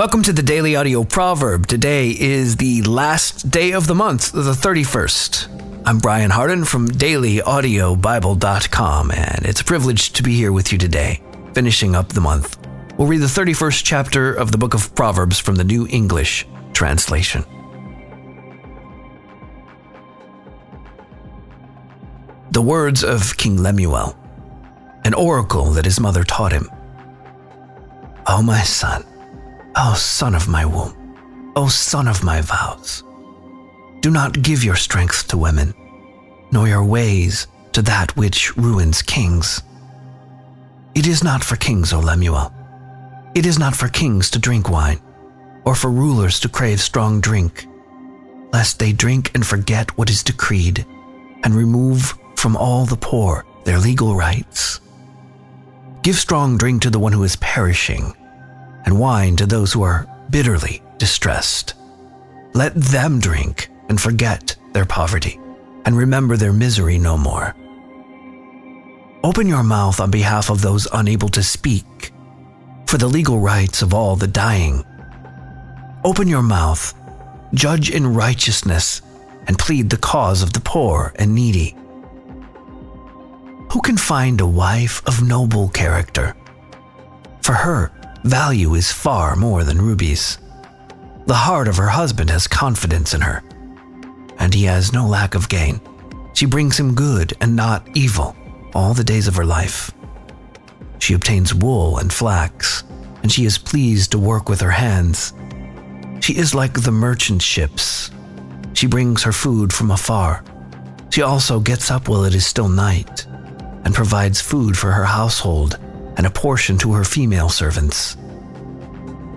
Welcome to the Daily Audio Proverb. Today is the last day of the month, the 31st. I'm Brian Hardin from dailyaudiobible.com, and it's a privilege to be here with you today, finishing up the month. We'll read the 31st chapter of the book of Proverbs from the New English Translation. The words of King Lemuel, an oracle that his mother taught him. O my son, O son of my womb, O son of my vows, do not give your strength to women, nor your ways to that which ruins kings. It is not for kings, O Lemuel. It is not for kings to drink wine, or for rulers to crave strong drink, lest they drink and forget what is decreed, and remove from all the poor their legal rights. Give strong drink to the one who is perishing and wine to those who are bitterly distressed. Let them drink and forget their poverty and remember their misery no more. Open your mouth on behalf of those unable to speak, for the legal rights of all the dying. Open your mouth, judge in righteousness, and plead the cause of the poor and needy. Who can find a wife of noble character? For her, value is far more than rubies. The heart of her husband has confidence in her, and he has no lack of gain. She brings him good and not evil all the days of her life. She obtains wool and flax, and she is pleased to work with her hands. She is like the merchant ships. She brings her food from afar. She also gets up while it is still night and provides food for her household and a portion to her female servants.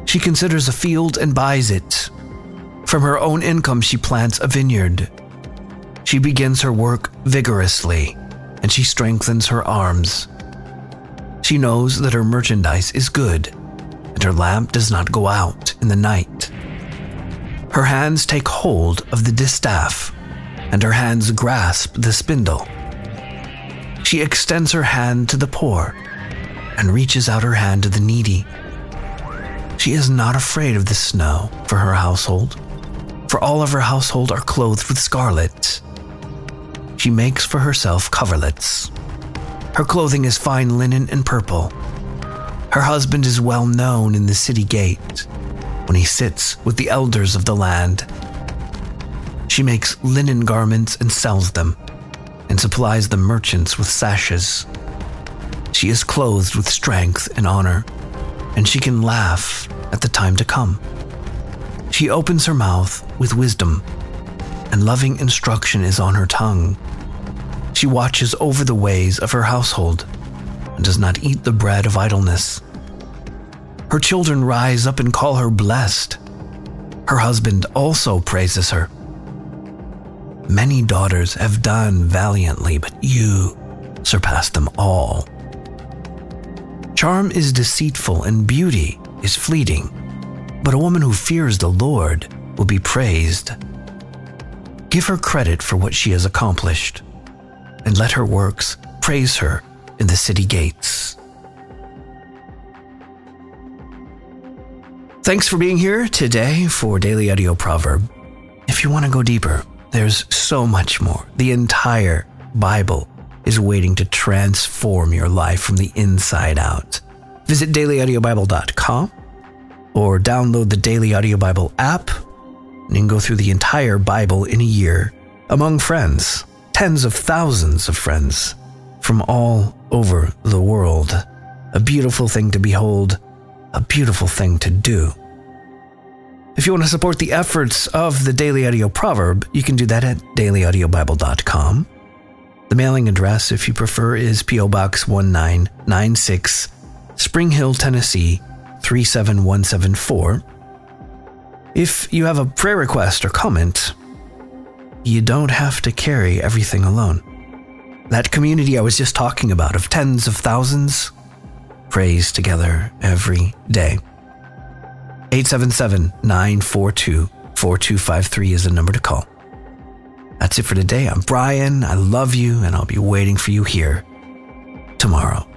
She considers a field and buys it. From her own income, she plants a vineyard. She begins her work vigorously, and she strengthens her arms. She knows that her merchandise is good, and her lamp does not go out in the night. Her hands take hold of the distaff, and her hands grasp the spindle. She extends her hand to the poor and reaches out her hand to the needy. She is not afraid of the snow for her household, for all of her household are clothed with scarlet. She makes for herself coverlets. Her clothing is fine linen and purple. Her husband is well known in the city gate when he sits with the elders of the land. She makes linen garments and sells them, and supplies the merchants with sashes. She is clothed with strength and honor, and she can laugh at the time to come. She opens her mouth with wisdom, and loving instruction is on her tongue. She watches over the ways of her household and does not eat the bread of idleness. Her children rise up and call her blessed. Her husband also praises her. Many daughters have done valiantly, but you surpass them all. Charm is deceitful and beauty is fleeting, but a woman who fears the Lord will be praised. Give her credit for what she has accomplished, and let her works praise her in the city gates. Thanks for being here today for Daily Audio Proverb. If you want to go deeper, there's so much more. The entire Bible is waiting to transform your life from the inside out. Visit dailyaudiobible.com or download the Daily Audio Bible app and you can go through the entire Bible in a year among friends, tens of thousands of friends from all over the world. A beautiful thing to behold, a beautiful thing to do. If you want to support the efforts of the Daily Audio Proverb, you can do that at dailyaudiobible.com. The mailing address, if you prefer, is P.O. Box 1996, Spring Hill, Tennessee 37174. If you have a prayer request or comment, you don't have to carry everything alone. That community I was just talking about of tens of thousands prays together every day. 877 942 4253 is the number to call. That's it for today. I'm Brian. I love you, and I'll be waiting for you here tomorrow.